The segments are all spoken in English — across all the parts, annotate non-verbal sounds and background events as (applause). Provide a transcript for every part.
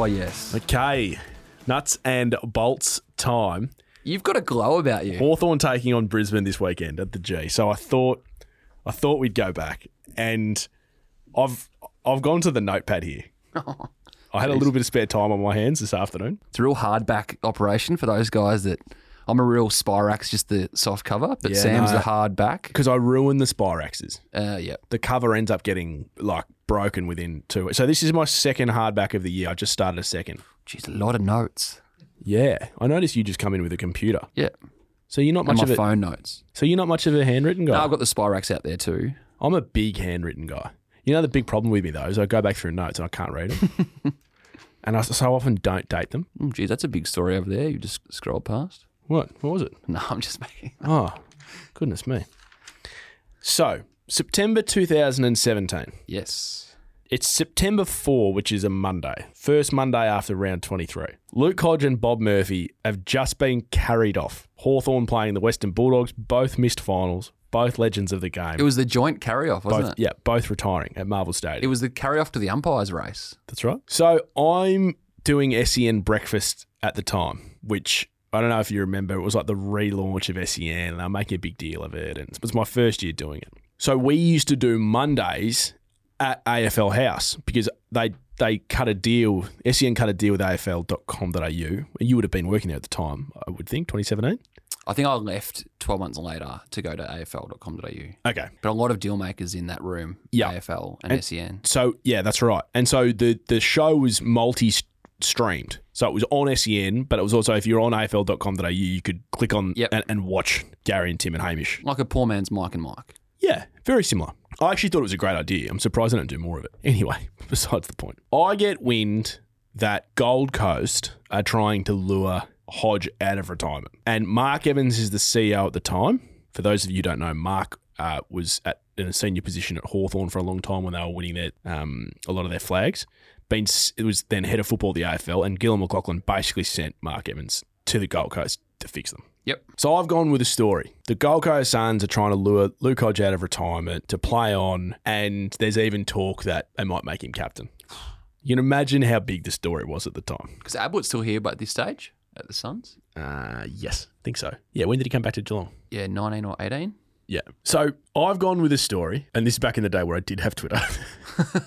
Oh, yes. Okay, nuts and bolts time. You've got a glow about you. Hawthorn taking on Brisbane this weekend at the G. So I thought, I thought we'd go back, and I've I've gone to the notepad here. (laughs) I had a little bit of spare time on my hands this afternoon. It's a real hardback operation for those guys that. I'm a real Spirax, just the soft cover, but Yeah, Sam's no. the hard back. because I ruined the Spiraxes. Uh, yeah. The cover ends up getting like broken within two. So this is my second hardback of the year. I just started a second. Jeez, a lot of notes. Yeah, I noticed you just come in with a computer. Yeah. So you're not And much my of a, phone notes. So you're not much of a handwritten guy. No, I've got the Spirax out there too. I'm a big handwritten guy. You know the big problem with me though is I go back through notes and I can't read them, (laughs) and I so often don't date them. Mm, geez, that's a big story over there. You just scroll past. What? What was it? (laughs) No, I'm just making. Oh, goodness me. So September 2017. Yes. It's September 4, which is a Monday. First Monday after round 23. Luke Hodge and Bob Murphy have just been carried off. Hawthorn playing the Western Bulldogs, both missed finals, both legends of the game. It was the joint carry off, wasn't both, it? yeah, both retiring at Marvel Stadium. It was the carry off to the umpires race. That's right. So I'm doing SEN breakfast at the time, which I don't know if you remember. It was like the relaunch of SEN, and I'm making a big deal of it. And it was my first year doing it. So we used to do Mondays at AFL House because they they cut a deal. SEN cut a deal with AFL.com.au. You would have been working there at the time, I would think, 2017. I think I left 12 months later to go to afl.com.au. Okay. But a lot of deal makers in that room, Yeah. AFL and, E SEN. So yeah, that's right. And so the the show was multi streamed. So it was on SEN, but it was also if you're on AFL.com.au, you could click on Yep. and, and watch Gary and Tim and Hamish. Like a poor man's Mike and Mike. Yeah, very similar. I actually thought it was a great idea. I'm surprised I don't do more of it. (laughs) Anyway, besides the point, I get wind that Gold Coast are trying to lure Hodge out of retirement, and Mark Evans is the CEO at the time. For those of you who don't know, Mark uh, was at in a senior position at Hawthorn for a long time when they were winning their um, a lot of their flags. Been it was then head of football at the AFL, and Gillon McLachlan basically sent Mark Evans to the Gold Coast to fix them. Yep. So I've gone with a story. The Gold Coast Suns are trying to lure Luke Hodge out of retirement to play on, and there's even talk that they might make him captain. You can imagine how big the story was at the time. Because Ablett's still here, but at this stage at the Suns. Uh, yes, I think so. Yeah, when did he come back to Geelong? Yeah, 19 or 18. Yeah. So I've gone with a story, and this is back in the day where I did have Twitter.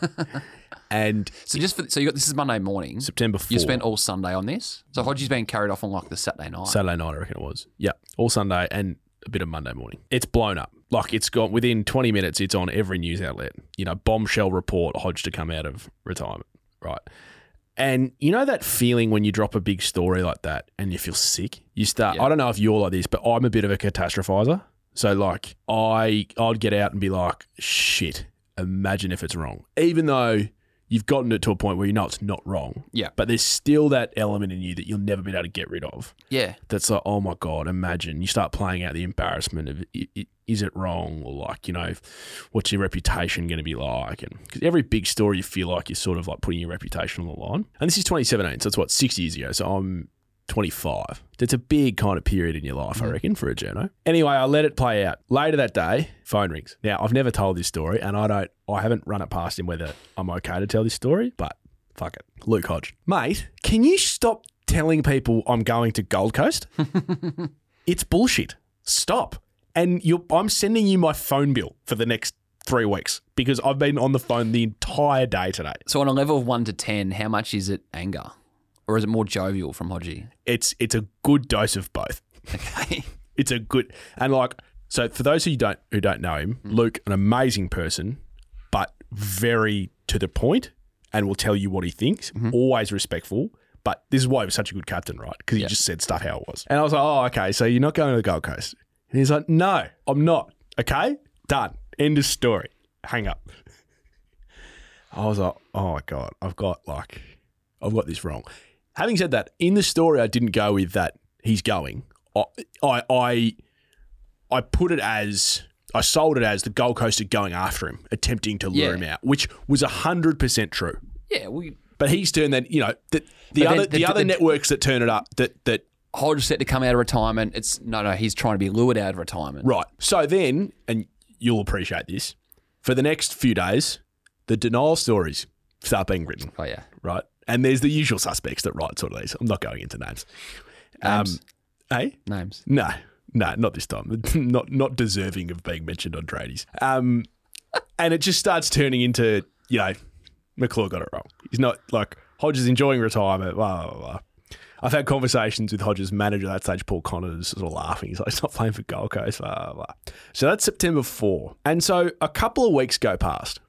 (laughs) and So just for so you got this is Monday morning. September 4th. You spent all Sunday on this. So Hodgie's been carried off on like the Saturday night. Saturday night, I reckon it was. Yeah, all Sunday and a bit of Monday morning. It's blown up. Like it's gone within 20 minutes. It's on every news outlet. You know, bombshell report Hodge to come out of retirement. Right. And you know that feeling when you drop a big story like that and you feel sick. You start. Yeah. I don't know if you're like this, but I'm a bit of a catastrophizer. So like I I'd get out and be like, shit. Imagine if it's wrong, even though you've gotten it to a point where you know it's not wrong. Yeah. But there's still that element in you that you'll never be able to get rid of Yeah. that's like, oh my god, imagine you start playing out the embarrassment of is it wrong or like you know, what's your reputation going to be like? And because every big story you feel like you're sort of like putting your reputation on the line. And this is 2017, so it's what six years ago. So I'm 25. That's a big kind of period in your life, I mm. reckon, for a journo. Anyway, I let it play out. Later that day, phone rings. Now I've never told this story, and I don't, I haven't run it past him whether I'm okay to tell this story, but fuck it, Luke Hodge, mate, can you stop telling people I'm going to Gold Coast? (laughs) it's bullshit. Stop. And you're, I'm sending you my phone bill for the next three weeks because I've been on the phone the entire day today. So on a level of one to ten, how much is it anger, or is it more jovial from Hodgie? It's it's a good dose of both. Okay. (laughs) It's a good and like so for those who don't who don't know him, mm. Luke, an amazing person, but very to the point and will tell you what he thinks. Mm-hmm. Always respectful. But this is why he was such a good captain, right? Because he Yeah. just said stuff how it was. And I was like, oh, okay, so you're not going to the Gold Coast. And he's like, no, I'm not. Okay, done. End of story. Hang up. (laughs) I was like, oh my God, I've got like, I've got this wrong. Having said that, in the story, I didn't go with that he's going. I, I, I, I put it as, I sold it as the Gold Coast are going after him, attempting to lure Yeah. him out, which was 100% true. Yeah, we But he's turned that, you know, the, the other, the- the, other the- networks that turn it up, that, that, Hodge set to come out of retirement. It's no, no. He's trying to be lured out of retirement. right. So then, and you'll appreciate this, for the next few days, the denial stories start being written. Oh yeah. right? And there's the usual suspects that write sort of these. I'm not going into names. Names. Um, eh? Names. No, no, not this time. (laughs) not not deserving of being mentioned on tradies. Um, and it just starts turning into, you know, McClure got it wrong. He's not like Hodges enjoying retirement. Blah blah blah. I've had conversations with Hodges' manager at that stage, Paul Connors, sort of laughing. He's like, he's not playing for Gold Coast. Blah, blah, blah. So that's September 4. And so a couple of weeks go past,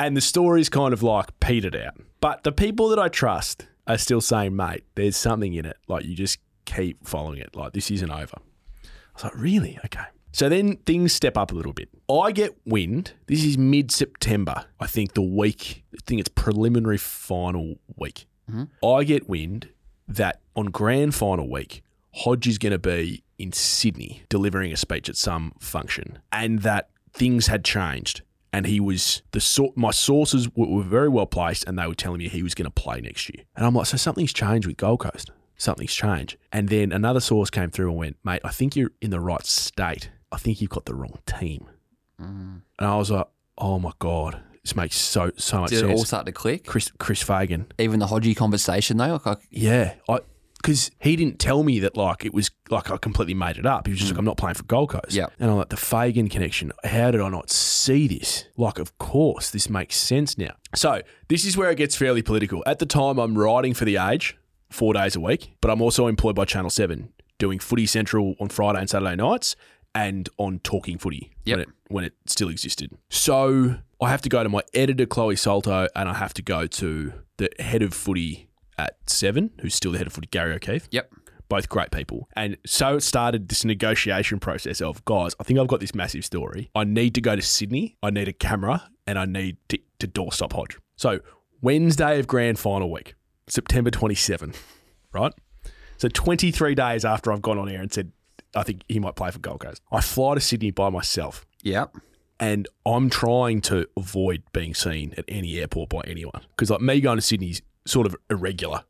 and the story's kind of like petered out. But the people that I trust are still saying, mate, there's something in it. Like, you just keep following it. Like, this isn't over. I was like, really? Okay. So then things step up a little bit. I get wind. This is mid September. I think the week, I think it's preliminary final week. Mm-hmm. I get wind that on grand final week, Hodge is going to be in Sydney delivering a speech at some function and that things had changed. And he was the sort. My sources were, were very well placed, and they were telling me he was going to play next year. And I'm like, so something's changed with Gold Coast. Something's changed. And then another source came through and went, mate, I think you're in the right state. I think you've got the wrong team. Mm. And I was like, oh my god, this makes so so much sense. Did it all start to click? Chris Chris Fagan, Even the Hodgie conversation though, like, like yeah, I because he didn't tell me that like it was like I completely made it up. He was just hmm. like, I'm not playing for Gold Coast. Yeah. and I'm like the Fagan connection. How did I not see this? Like, of course, this makes sense now. So this is where it gets fairly political. At the time, I'm writing for the Age four days a week, but I'm also employed by Channel Seven doing Footy Central on Friday and Saturday nights. And on Talking Footy Yep. when it when it still existed. So I have to go to my editor Chloe Saltau, and I have to go to the head of footy at Seven, who's still the head of footy, Gary O'Keeffe Yep. both great people. And so it started this negotiation process of, guys, I think I've got this massive story. I need to go to Sydney. I need a camera and I need to, to doorstop Hodge. So Wednesday of grand final week, September 27, right? So 23 days after I've gone on air and said, I think he might play for Gold Coast. I fly to Sydney by myself Yep. and I'm trying to avoid being seen at any airport by anyone because like me going to Sydney's sort of irregular.